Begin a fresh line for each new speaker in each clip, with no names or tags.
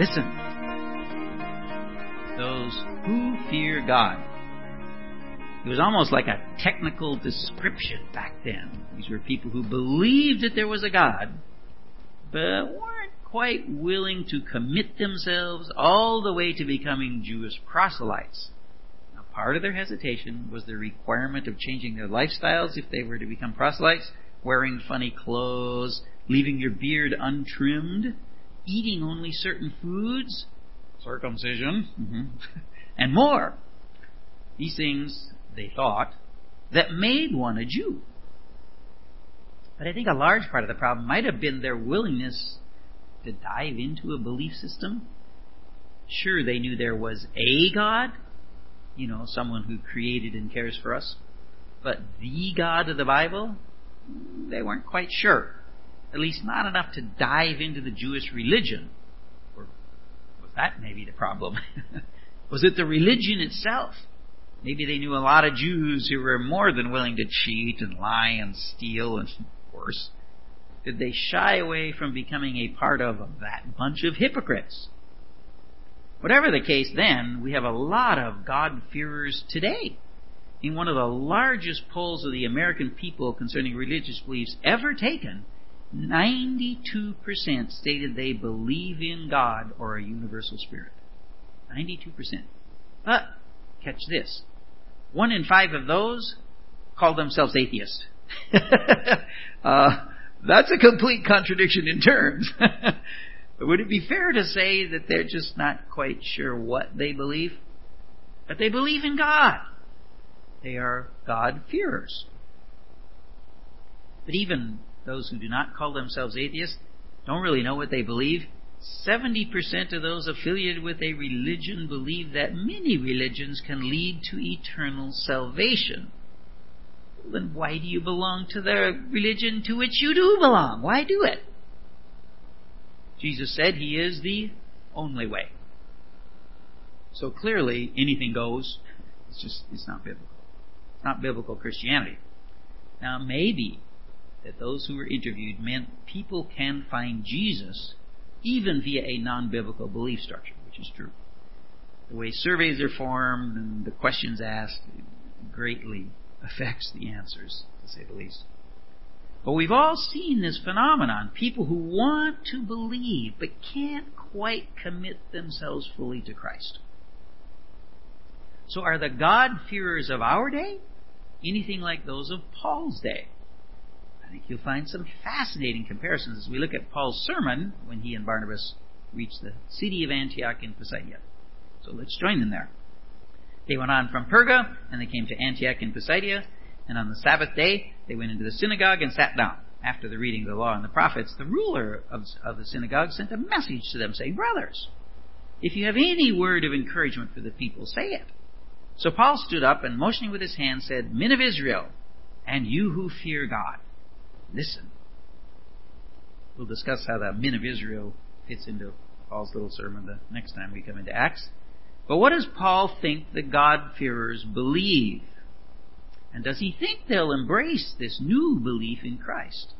Listen. Those who fear God. It was almost like a technical description back then. These were people who believed that there was a God, but weren't quite willing to commit themselves all the way to becoming Jewish proselytes. Now, part of their hesitation was the requirement of changing their lifestyles if they were to become proselytes, wearing funny clothes, leaving your beard untrimmed, eating only certain foods, circumcision, mm-hmm, and more. These things, they thought, that made one a Jew. But I think a large part of the problem might have been their willingness to dive into a belief system. Sure, they knew there was a God, you know, someone who created and cares for us, but the God of the Bible, they weren't quite sure. At least not enough to dive into the Jewish religion. Or was that maybe the problem? was it the religion itself? Maybe they knew a lot of Jews who were more than willing to cheat and lie and steal and worse. Did they shy away from becoming a part of that bunch of hypocrites? Whatever the case then, we have a lot of God-fearers today. In one of the largest polls of the American people concerning religious beliefs ever taken, 92% stated they believe in God or a universal spirit. 92%. But, catch this. One in five of those call themselves atheists. uh, that's a complete contradiction in terms. Would it be fair to say that they're just not quite sure what they believe? But they believe in God. They are God-fearers. But even those who do not call themselves atheists don't really know what they believe. 70% of those affiliated with a religion believe that many religions can lead to eternal salvation. Then why do you belong to the religion to which you do belong? Why do it? Jesus said he is the only way. So clearly, anything goes. It's just, it's not biblical. It's not biblical Christianity. Now, maybe that those who were interviewed meant people can find Jesus even via a non-biblical belief structure, which is true. The way surveys are formed and the questions asked greatly affects the answers, to say the least. But we've all seen this phenomenon. People who want to believe but can't quite commit themselves fully to Christ. So are the God-fearers of our day anything like those of Paul's day? I think you'll find some fascinating comparisons as we look at Paul's sermon when he and Barnabas reached the city of Antioch in Pisidia. So let's join them there. They went on from Perga, and they came to Antioch in Pisidia, and on the Sabbath day they went into the synagogue and sat down. After the reading of the law and the prophets, the ruler of, of the synagogue sent a message to them saying, Brothers, if you have any word of encouragement for the people, say it. So Paul stood up and motioning with his hand said, Men of Israel, and you who fear God, listen. We'll discuss how the men of Israel fits into Paul's little sermon the next time we come into Acts. But what does Paul think the God-fearers believe? And does he think they'll embrace this new belief in Christ?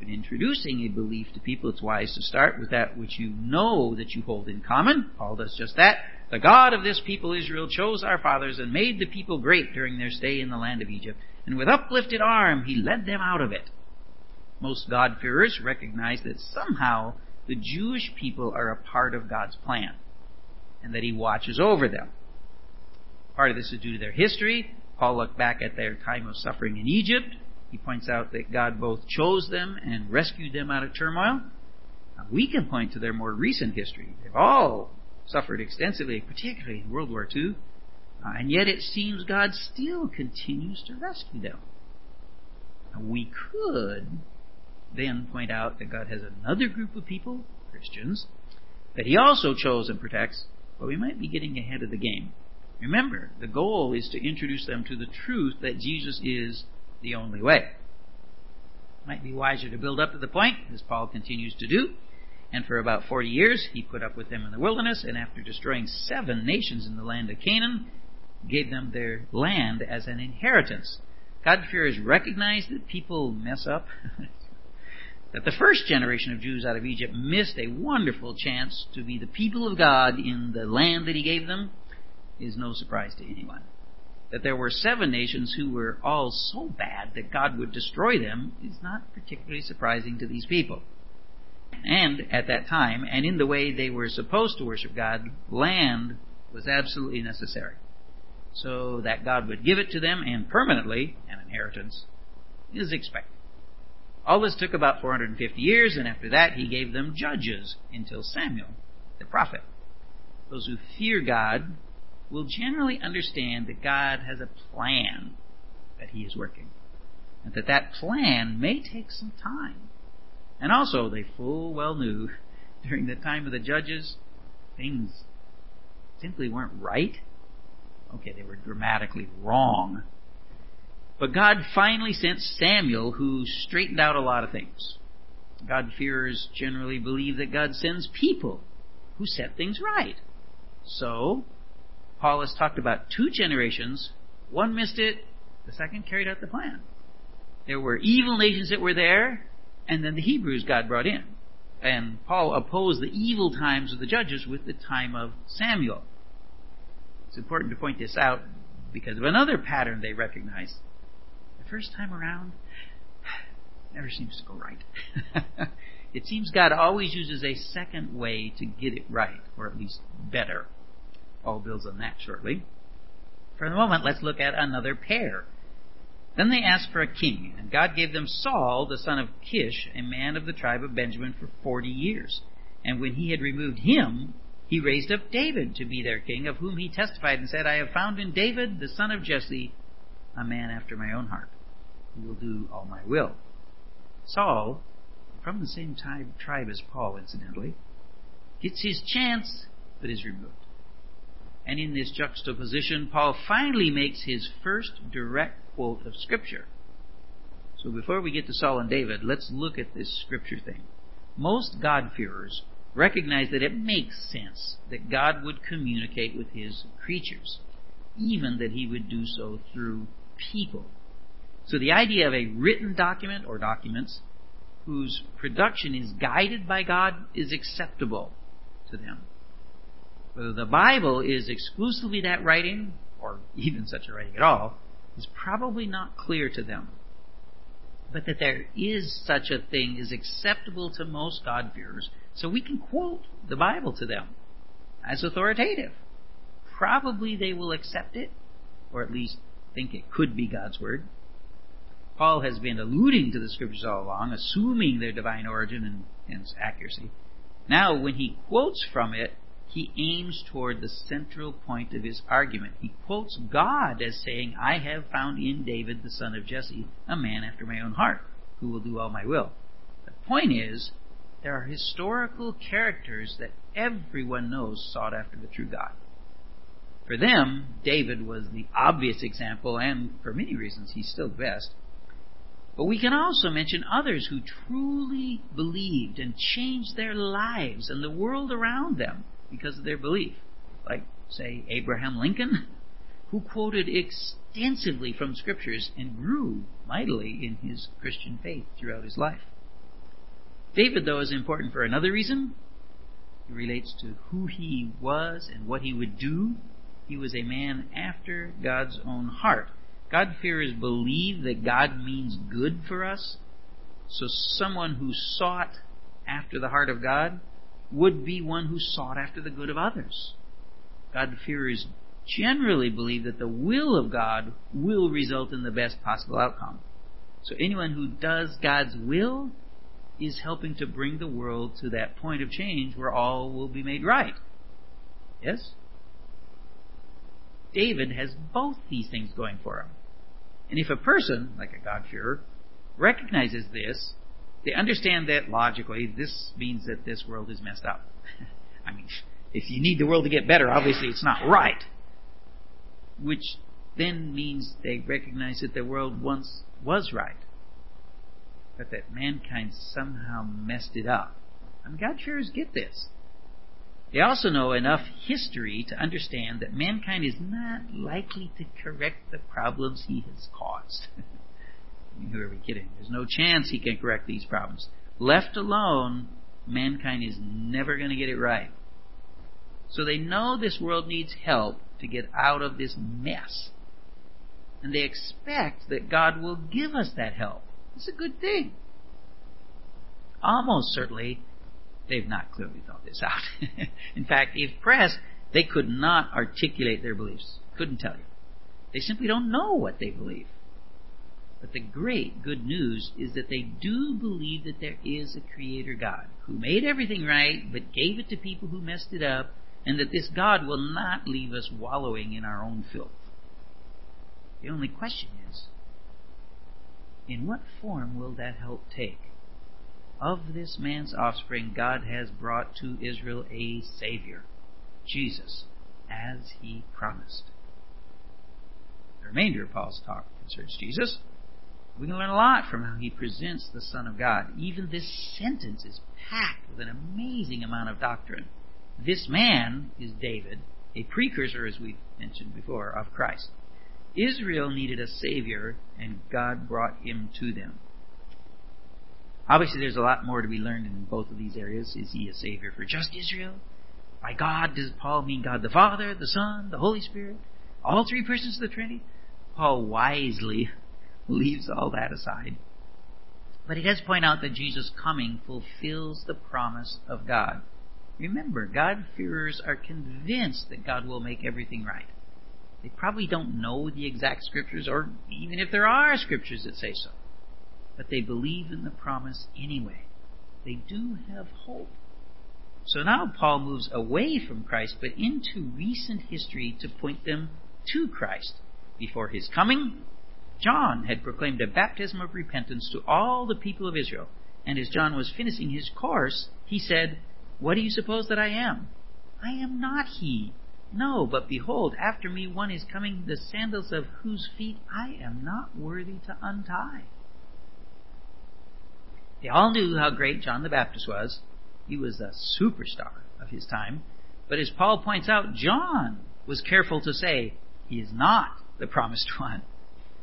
In introducing a belief to people, it's wise to start with that which you know that you hold in common. Paul does just that. The God of this people, Israel, chose our fathers and made the people great during their stay in the land of Egypt. And with uplifted arm, he led them out of it. Most God-fearers recognize that somehow the Jewish people are a part of God's plan and that he watches over them. Part of this is due to their history. Paul looked back at their time of suffering in Egypt. He points out that God both chose them and rescued them out of turmoil. We can point to their more recent history. They've all suffered extensively, particularly in World War II, uh, and yet it seems God still continues to rescue them. Now, we could then point out that God has another group of people, Christians, that He also chose and protects but we might be getting ahead of the game. Remember, the goal is to introduce them to the truth that Jesus is the only way. Might be wiser to build up to the point, as Paul continues to do. And for about 40 years, he put up with them in the wilderness, and after destroying seven nations in the land of Canaan, gave them their land as an inheritance. God-fearers recognize that people mess up. That the first generation of Jews out of Egypt missed a wonderful chance to be the people of God in the land that He gave them is no surprise to anyone. That there were seven nations who were all so bad that God would destroy them is not particularly surprising to these people. And at that time, and in the way they were supposed to worship God, land was absolutely necessary. So that God would give it to them and permanently, an inheritance, is expected. All this took about 450 years, and after that he gave them judges until Samuel, the prophet. Those who fear God will generally understand that God has a plan that he is working, and that that plan may take some time. And also, they full well knew during the time of the judges, things simply weren't right. Okay, they were dramatically wrong. But God finally sent Samuel who straightened out a lot of things. God-fearers generally believe that God sends people who set things right. So, Paul has talked about two generations. One missed it, the second carried out the plan. There were evil nations that were there, and then the Hebrews God brought in. And Paul opposed the evil times of the judges with the time of Samuel. It's important to point this out because of another pattern they recognize. The first time around, never seems to go right. it seems God always uses a second way to get it right, or at least better. Paul builds on that shortly. For the moment, let's look at another pair. Then they asked for a king, and God gave them Saul, the son of Kish, a man of the tribe of Benjamin, for forty years. And when he had removed him, he raised up David to be their king, of whom he testified and said, I have found in David, the son of Jesse, a man after my own heart, who will do all my will. Saul, from the same tribe as Paul, incidentally, gets his chance, but is removed. And in this juxtaposition, Paul finally makes his first direct quote of Scripture. So before we get to Saul and David, let's look at this Scripture thing. Most God-fearers recognize that it makes sense that God would communicate with his creatures, even that he would do so through people. So the idea of a written document or documents whose production is guided by God is acceptable to them. Whether the Bible is exclusively that writing, or even such a writing at all, is probably not clear to them. But that there is such a thing is acceptable to most God-fearers, so we can quote the Bible to them as authoritative. Probably they will accept it, or at least think it could be God's Word. Paul has been alluding to the Scriptures all along, assuming their divine origin and accuracy. Now, when he quotes from it, he aims toward the central point of his argument. He quotes God as saying, I have found in David, the son of Jesse, a man after my own heart, who will do all my will. The point is, there are historical characters that everyone knows sought after the true God. For them, David was the obvious example, and for many reasons, he's still the best. But we can also mention others who truly believed and changed their lives and the world around them because of their belief. Like, say, Abraham Lincoln, who quoted extensively from scriptures and grew mightily in his Christian faith throughout his life. David, though, is important for another reason. It relates to who he was and what he would do. He was a man after God's own heart. God-fearers believe that God means good for us. So someone who sought after the heart of God would be one who sought after the good of others. God-fearers generally believe that the will of God will result in the best possible outcome. So anyone who does God's will is helping to bring the world to that point of change where all will be made right. Yes? David has both these things going for him. And if a person, like a God-fearer, recognizes this they understand that logically, this means that this world is messed up. I mean, if you need the world to get better, obviously it's not right. Which then means they recognize that the world once was right, but that mankind somehow messed it up. I mean, God-fearers get this. They also know enough history to understand that mankind is not likely to correct the problems he has caused. who are we kidding? There's no chance he can correct these problems. left alone, mankind is never going to get it right. So they know this world needs help to get out of this mess. And they expect that God will give us that help. It's a good thing. Almost certainly, they've not clearly thought this out. In fact, if pressed, they could not articulate their beliefs. Couldn't tell you. They simply don't know what they believe. But the great good news is that they do believe that there is a Creator God who made everything right but gave it to people who messed it up, and that this God will not leave us wallowing in our own filth. The only question is in what form will that help take? Of this man's offspring, God has brought to Israel a Savior, Jesus, as he promised. The remainder of Paul's talk concerns Jesus. We can learn a lot from how he presents the Son of God. Even this sentence is packed with an amazing amount of doctrine. This man is David, a precursor, as we've mentioned before, of Christ. Israel needed a Savior, and God brought him to them. Obviously, there's a lot more to be learned in both of these areas. Is he a Savior for just Israel? By God, does Paul mean God the Father, the Son, the Holy Spirit? All three persons of the Trinity? Paul wisely leaves all that aside. But he does point out that Jesus' coming fulfills the promise of God. Remember, God-fearers are convinced that God will make everything right. They probably don't know the exact scriptures, or even if there are scriptures that say so. But they believe in the promise anyway. They do have hope. So now Paul moves away from Christ, but into recent history to point them to Christ. Before his coming, John had proclaimed a baptism of repentance to all the people of Israel. And as John was finishing his course, he said, What do you suppose that I am? I am not he. No, but behold, after me one is coming, the sandals of whose feet I am not worthy to untie. They all knew how great John the Baptist was. He was a superstar of his time. But as Paul points out, John was careful to say, He is not the promised one.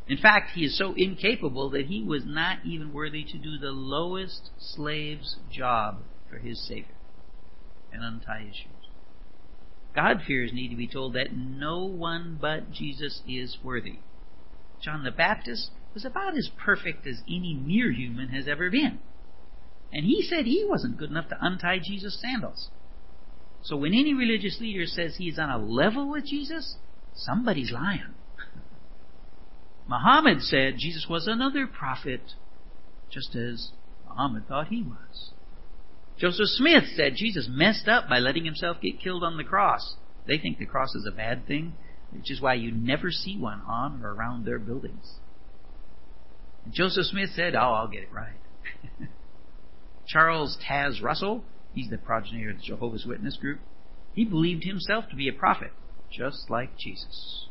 In fact, he is so incapable that he was not even worthy to do the lowest slave's job for his Savior and untie his shoes. God-fearers need to be told that no one but Jesus is worthy. John the Baptist was about as perfect as any mere human has ever been. And he said he wasn't good enough to untie Jesus' sandals. So when any religious leader says he's on a level with Jesus, somebody's lying. Muhammad said Jesus was another prophet, just as Muhammad thought he was. Joseph Smith said Jesus messed up by letting himself get killed on the cross. They think the cross is a bad thing, which is why you never see one on or around their buildings. And Joseph Smith said, Oh, I'll get it right. Charles Taze Russell, he's the progenitor of the Jehovah's Witness group, he believed himself to be a prophet, just like Jesus.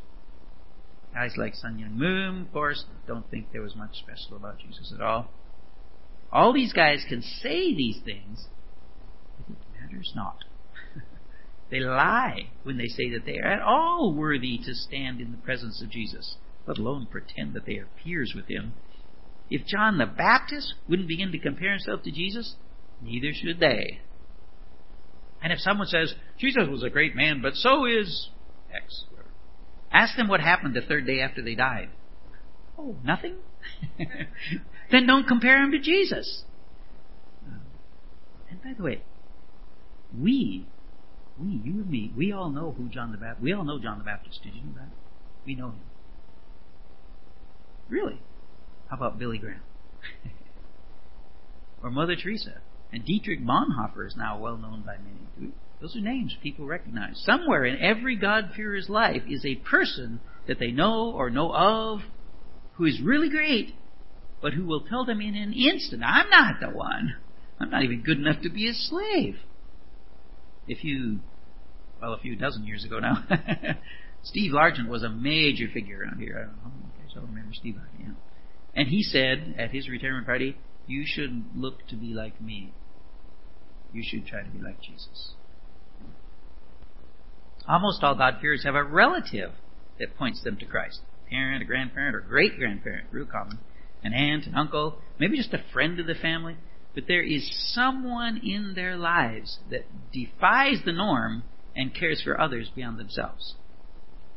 Guys like Sun Myung Moon, of course, don't think there was much special about Jesus at all. All these guys can say these things, but it matters not. they lie when they say that they are at all worthy to stand in the presence of Jesus, let alone pretend that they are peers with him. If John the Baptist wouldn't begin to compare himself to Jesus, neither should they. And if someone says, Jesus was a great man, but so is X, Ask them what happened the third day after they died. Oh, nothing? then don't compare him to Jesus. Uh, and by the way, we, we, you and me, we all know who John the Baptist, we all know John the Baptist. Did you know that? We know him. Really? How about Billy Graham? or Mother Teresa? And Dietrich Bonhoeffer is now well known by many. Those are names people recognize. Somewhere in every God-fearer's life is a person that they know or know of who is really great, but who will tell them in an instant, I'm not the one. I'm not even good enough to be a slave. If you, well, a few dozen years ago now, Steve Largent was a major figure around here. I don't know. I guess I remember Steve Largent, yeah. And he said at his retirement party, you shouldn't look to be like me. You should try to be like Jesus. Almost all God-fearers have a relative that points them to Christ. A parent, a grandparent, or great grandparent, real common. An aunt, an uncle, maybe just a friend of the family. but there is someone in their lives that defies the norm and cares for others beyond themselves.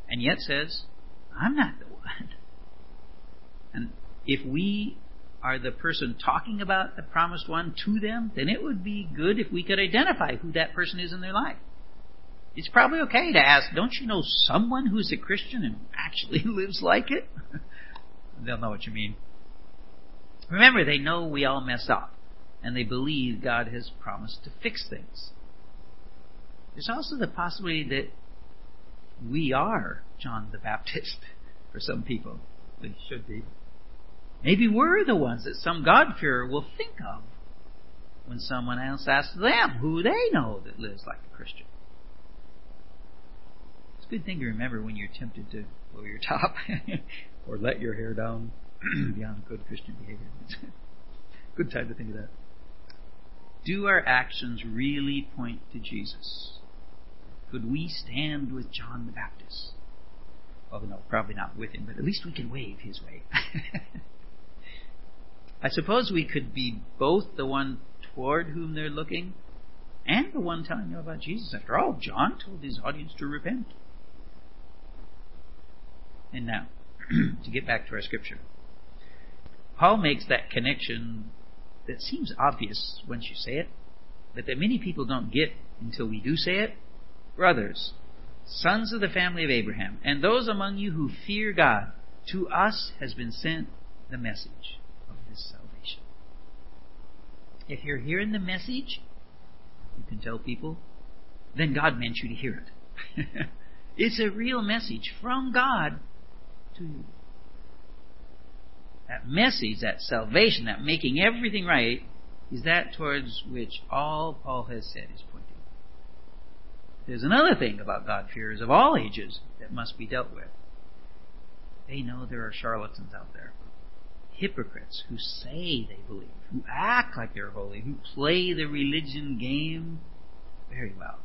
And yet says, I'm not the one. And if we are the person talking about the promised one to them, then it would be good if we could identify who that person is in their life. It's probably okay to ask, don't you know someone who's a Christian and actually lives like it? They'll know what you mean. Remember, they know we all mess up, and they believe God has promised to fix things. There's also the possibility that we are John the Baptist for some people. We should be. Maybe we're the ones that some God-fearer will think of when someone else asks them who they know that lives like a Christian. Good thing to remember when you're tempted to blow your top or let your hair down beyond good Christian behavior. good time to think of that. Do our actions really point to Jesus? Could we stand with John the Baptist? Well, no, probably not with him, but at least we can wave his way. I suppose we could be both the one toward whom they're looking and the one telling them about Jesus. After all, John told his audience to repent. And now, to get back to our scripture. Paul makes that connection that seems obvious once you say it, but that many people don't get until we do say it. Brothers, sons of the family of Abraham, and those among you who fear God, to us has been sent the message of this salvation. If you're hearing the message, you can tell people, then God meant you to hear it. it's a real message from God to you. That message, that salvation, that making everything right, is that towards which all Paul has said is pointing. There's another thing about God-fearers of all ages that must be dealt with. They know there are charlatans out there. Hypocrites who say they believe, who act like they're holy, who play the religion game very well,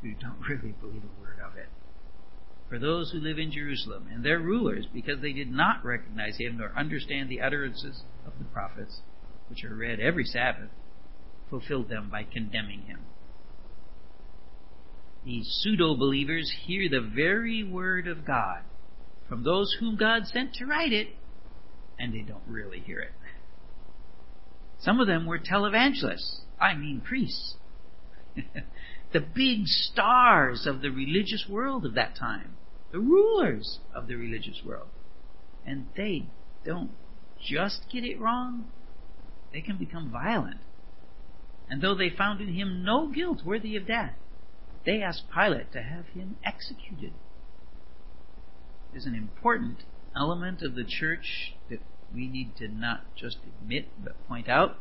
who don't really believe a word of it. For those who live in Jerusalem and their rulers, because they did not recognize him nor understand the utterances of the prophets, which are read every Sabbath, fulfilled them by condemning him these pseudo believers hear the very word of God from those whom God sent to write it, and they don't really hear it. Some of them were televangelists, I mean priests. the big stars of the religious world of that time, the rulers of the religious world. And they don't just get it wrong, they can become violent. And though they found in him no guilt worthy of death, they asked Pilate to have him executed. There's an important element of the church that we need to not just admit but point out.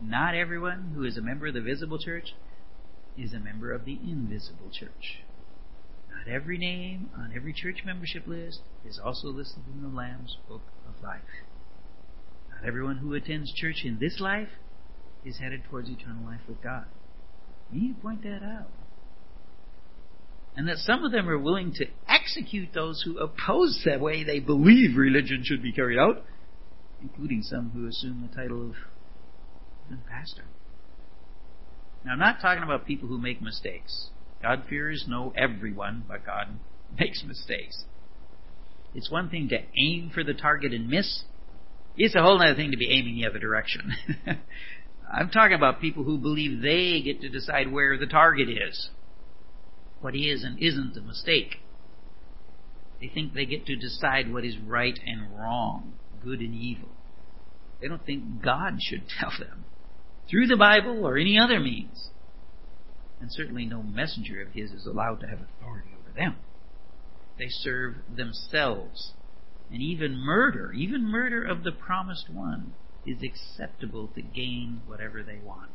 Not everyone who is a member of the visible church is a member of the invisible church. Not every name on every church membership list is also listed in the Lamb's Book of Life. Not everyone who attends church in this life is headed towards eternal life with God. We need to point that out and that some of them are willing to execute those who oppose the way they believe religion should be carried out, including some who assume the title of pastor. Now, I'm not talking about people who make mistakes. God-fearers know everyone, but God makes mistakes. It's one thing to aim for the target and miss. It's a whole other thing to be aiming the other direction. I'm talking about people who believe they get to decide where the target is what is and isn't a mistake. They think they get to decide what is right and wrong, good and evil. They don't think God should tell them through the Bible or any other means. And certainly no messenger of his is allowed to have authority over them. They serve themselves. And even murder, even murder of the promised one, is acceptable to gain whatever they want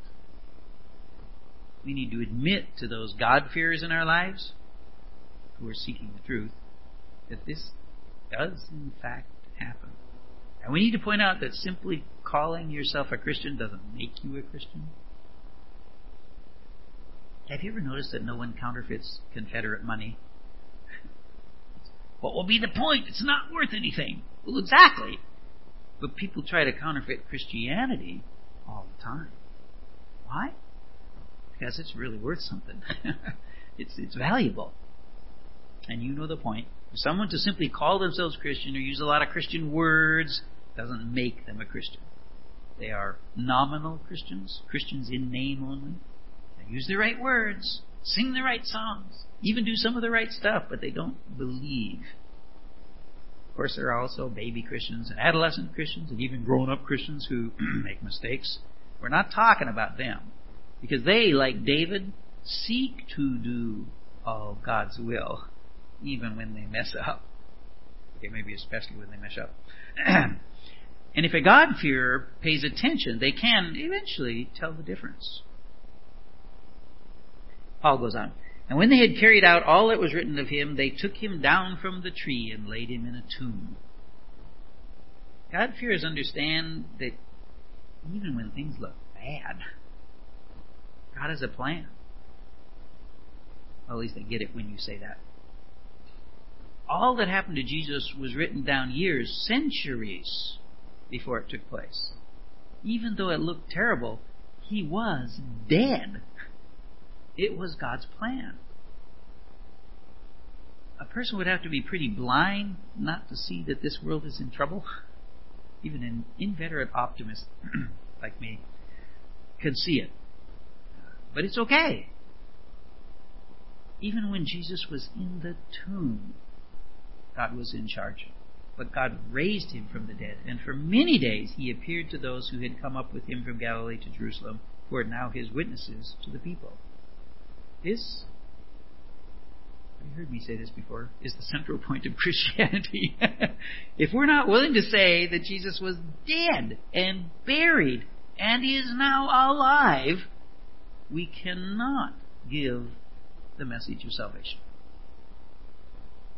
we need to admit to those God-fearers in our lives who are seeking the truth that this does in fact happen. And we need to point out that simply calling yourself a Christian doesn't make you a Christian. Have you ever noticed that no one counterfeits Confederate money? what will be the point? It's not worth anything. Well, exactly. But people try to counterfeit Christianity all the time. Why? Because it's really worth something. it's it's valuable. And you know the point. For someone to simply call themselves Christian or use a lot of Christian words doesn't make them a Christian. They are nominal Christians, Christians in name only. Use the right words, sing the right songs, even do some of the right stuff, but they don't believe. Of course, there are also baby Christians and adolescent Christians and even grown up Christians who make mistakes. We're not talking about them because they, like David, seek to do all God's will, even when they mess up. Okay, maybe especially when they mess up. and if a God-fearer pays attention, they can eventually tell the difference. Paul goes on. And when they had carried out all that was written of him, they took him down from the tree and laid him in a tomb. God-fearers understand that even when things look bad, God has a plan. Well, at least they get it when you say that. All that happened to Jesus was written down years, centuries before it took place. Even though it looked terrible, he was dead. It was God's plan. A person would have to be pretty blind not to see that this world is in trouble. Even an inveterate optimist like me can see it. But it's okay. Even when Jesus was in the tomb, God was in charge. But God raised him from the dead, and for many days he appeared to those who had come up with him from Galilee to Jerusalem, who are now his witnesses to the people. This, you heard me say this before, is the central point of Christianity. if we're not willing to say that Jesus was dead and buried and is now alive, we cannot give the message of salvation.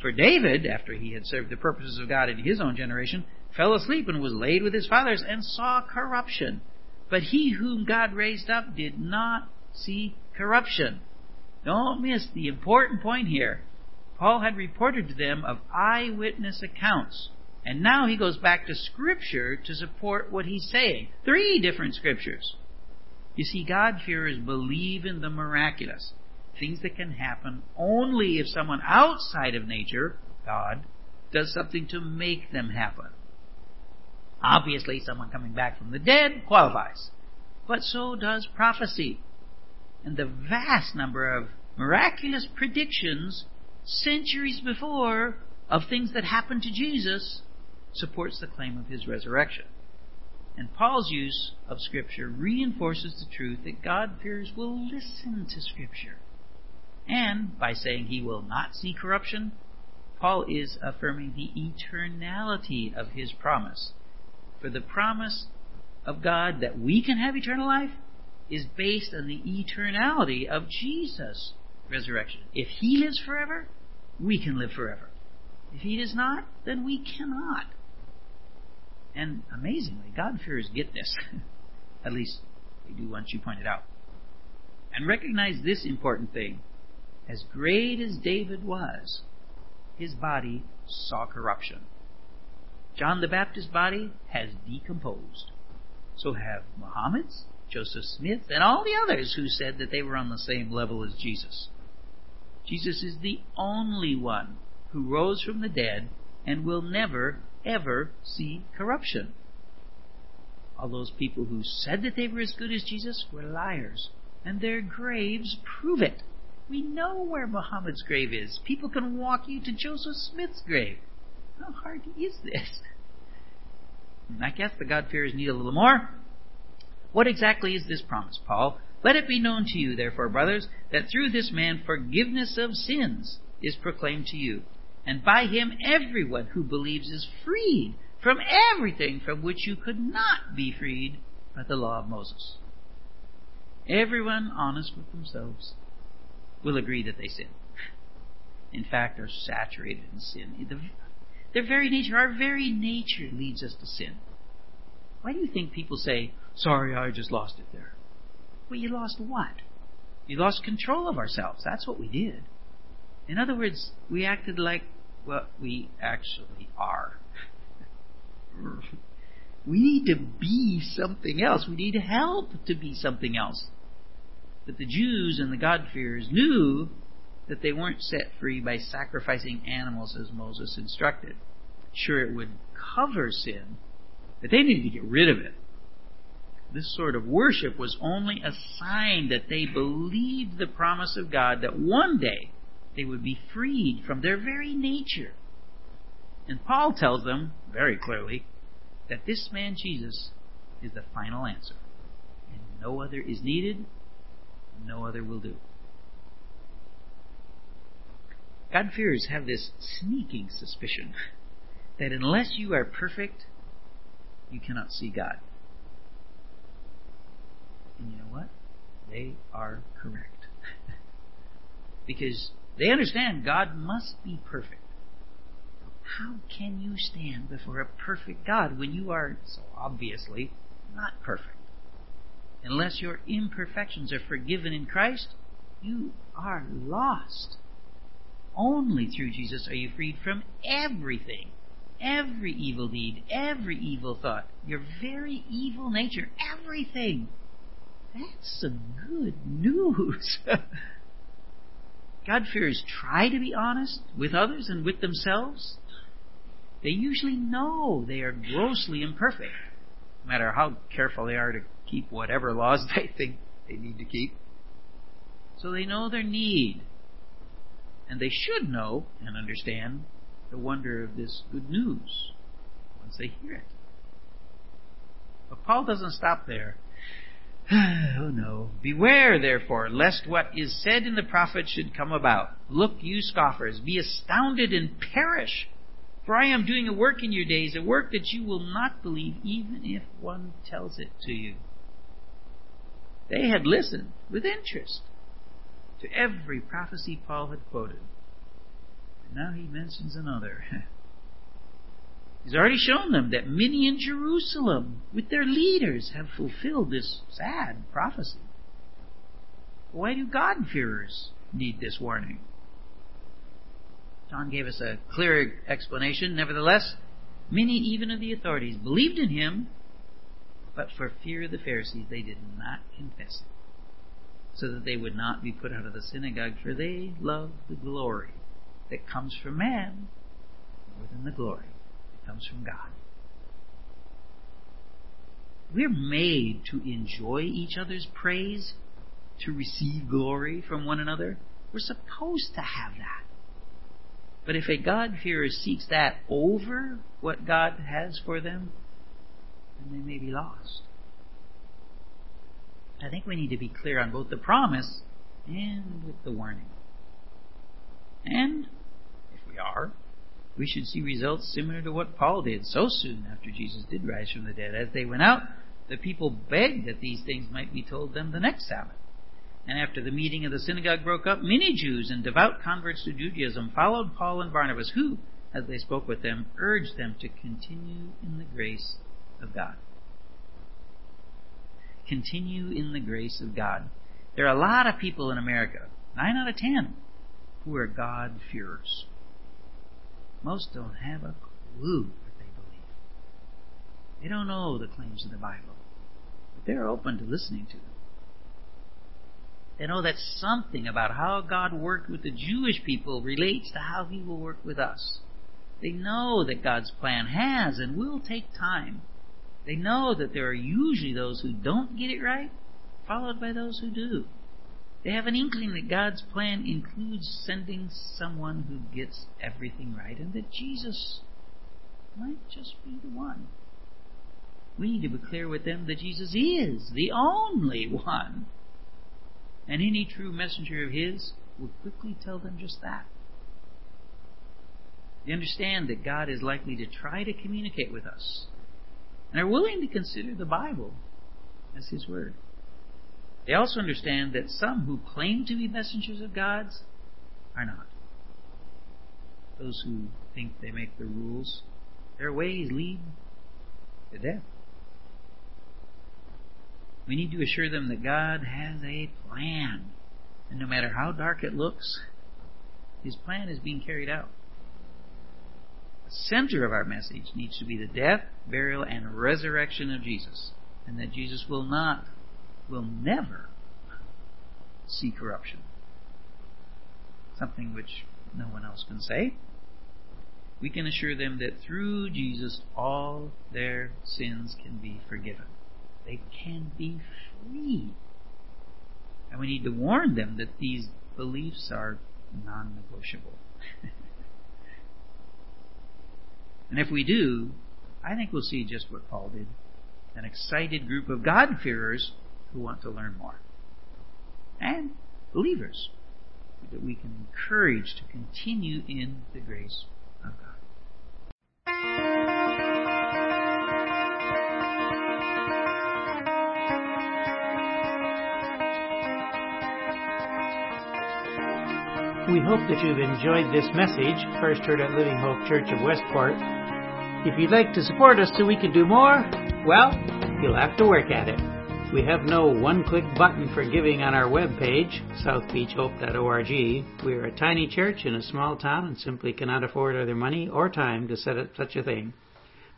For David, after he had served the purposes of God in his own generation, fell asleep and was laid with his fathers and saw corruption. But he whom God raised up did not see corruption. Don't miss the important point here. Paul had reported to them of eyewitness accounts. And now he goes back to Scripture to support what he's saying. Three different Scriptures. You see, God-fearers believe in the miraculous things that can happen only if someone outside of nature, God, does something to make them happen. Obviously, someone coming back from the dead qualifies. But so does prophecy. And the vast number of miraculous predictions centuries before of things that happened to Jesus supports the claim of his resurrection. And Paul's use of Scripture reinforces the truth that God fears will listen to Scripture. And by saying he will not see corruption, Paul is affirming the eternality of his promise. For the promise of God that we can have eternal life is based on the eternality of Jesus' resurrection. If he lives forever, we can live forever. If he does not, then we cannot. And amazingly, God-fearers get this. At least they do once you point it out. And recognize this important thing. As great as David was, his body saw corruption. John the Baptist's body has decomposed. So have Muhammad's, Joseph Smith's, and all the others who said that they were on the same level as Jesus. Jesus is the only one who rose from the dead and will never, ever see corruption. All those people who said that they were as good as Jesus were liars, and their graves prove it. We know where Muhammad's grave is. People can walk you to Joseph Smith's grave. How hard is this? Hmm, I guess the God-fearers need a little more. What exactly is this promise, Paul? Let it be known to you, therefore, brothers, that through this man forgiveness of sins is proclaimed to you. And by him everyone who believes is freed from everything from which you could not be freed by the law of Moses. everyone honest with themselves, will agree that they sin. In fact, are saturated in sin. Their very nature, our very nature leads us to sin. Why do you think people say, sorry, I just lost it there? Well, you lost what? You lost control of ourselves. That's what we did. In other words, we acted like what we actually are. we need to be something else. We need help to be something else. But the Jews and the God-fearers knew that they weren't set free by sacrificing animals as Moses instructed. Sure, it would cover sin, but they needed to get rid of it. This sort of worship was only a sign that they believed the promise of God that one day they would be freed from their very nature. And Paul tells them very clearly that this man Jesus is the final answer. And no other is needed, no other will do. God-fearers have this sneaking suspicion that unless you are perfect, you cannot see God. And you know what? They are correct. because they understand God must be perfect. How can you stand before a perfect God when you are so obviously not perfect? Unless your imperfections are forgiven in Christ, you are lost. Only through Jesus are you freed from everything. Every evil deed, every evil thought, your very evil nature, everything. That's some good news. God-fearers try to be honest with others and with themselves. They usually know they are grossly imperfect, matter how careful they are to keep whatever laws they think they need to keep. So they know their need. And they should know and understand the wonder of this good news once they hear it. But Paul doesn't stop there. oh no. Beware, therefore, lest what is said in the prophet should come about. Look, you scoffers, be astounded and perish. For I am doing a work in your days, a work that you will not believe, even if one tells it to you. They had listened with interest to every prophecy Paul had quoted. And now he mentions another. He's already shown them that many in Jerusalem, with their leaders, have fulfilled this sad prophecy. Why do God-fearers need this warning? John gave us a clear explanation. Nevertheless, many even of the authorities believed in him, but for fear of the Pharisees, they did not confess it, so that they would not be put out of the synagogue, for they loved the glory that comes from man more than the glory that comes from God. We're made to enjoy each other's praise, to receive glory from one another. We're supposed to have that. But if a God-fearer seeks that over what God has for them, then they may be lost. I think we need to be clear on both the promise and with the warning. And, if we are, we should see results similar to what Paul did so soon after Jesus did rise from the dead. As they went out, the people begged that these things might be told them the next Sabbath. And after the meeting of the synagogue broke up, many Jews and devout converts to Judaism followed Paul and Barnabas, who, as they spoke with them, urged them to continue in the grace of God. Continue in the grace of God. There are a lot of people in America, nine out of ten, who are God-fearers. Most don't have a clue what they believe. They don't know the claims of the Bible, but they're open to listening to them. They know that something about how God worked with the Jewish people relates to how He will work with us. They know that God's plan has and will take time. They know that there are usually those who don't get it right, followed by those who do. They have an inkling that God's plan includes sending someone who gets everything right and that Jesus might just be the one. We need to be clear with them that Jesus is the only one. And any true messenger of His will quickly tell them just that. They understand that God is likely to try to communicate with us and are willing to consider the Bible as His Word. They also understand that some who claim to be messengers of God's are not. Those who think they make the rules, their ways lead to death. We need to assure them that God has a plan. And no matter how dark it looks, His plan is being carried out. The center of our message needs to be the death, burial, and resurrection of Jesus. And that Jesus will not, will never see corruption. Something which no one else can say. We can assure them that through Jesus all their sins can be forgiven. They can be free. And we need to warn them that these beliefs are non negotiable. and if we do, I think we'll see just what Paul did an excited group of God-fearers who want to learn more. And believers that we can encourage to continue in the grace
We hope that you've enjoyed this message, first heard at Living Hope Church of Westport. If you'd like to support us so we can do more, well, you'll have to work at it. We have no one-click button for giving on our webpage, southbeachhope.org. We are a tiny church in a small town and simply cannot afford either money or time to set up such a thing.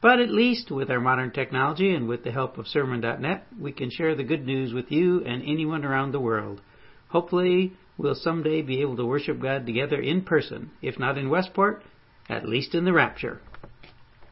But at least with our modern technology and with the help of sermon.net, we can share the good news with you and anyone around the world. Hopefully, we'll someday be able to worship God together in person, if not in Westport, at least in the rapture.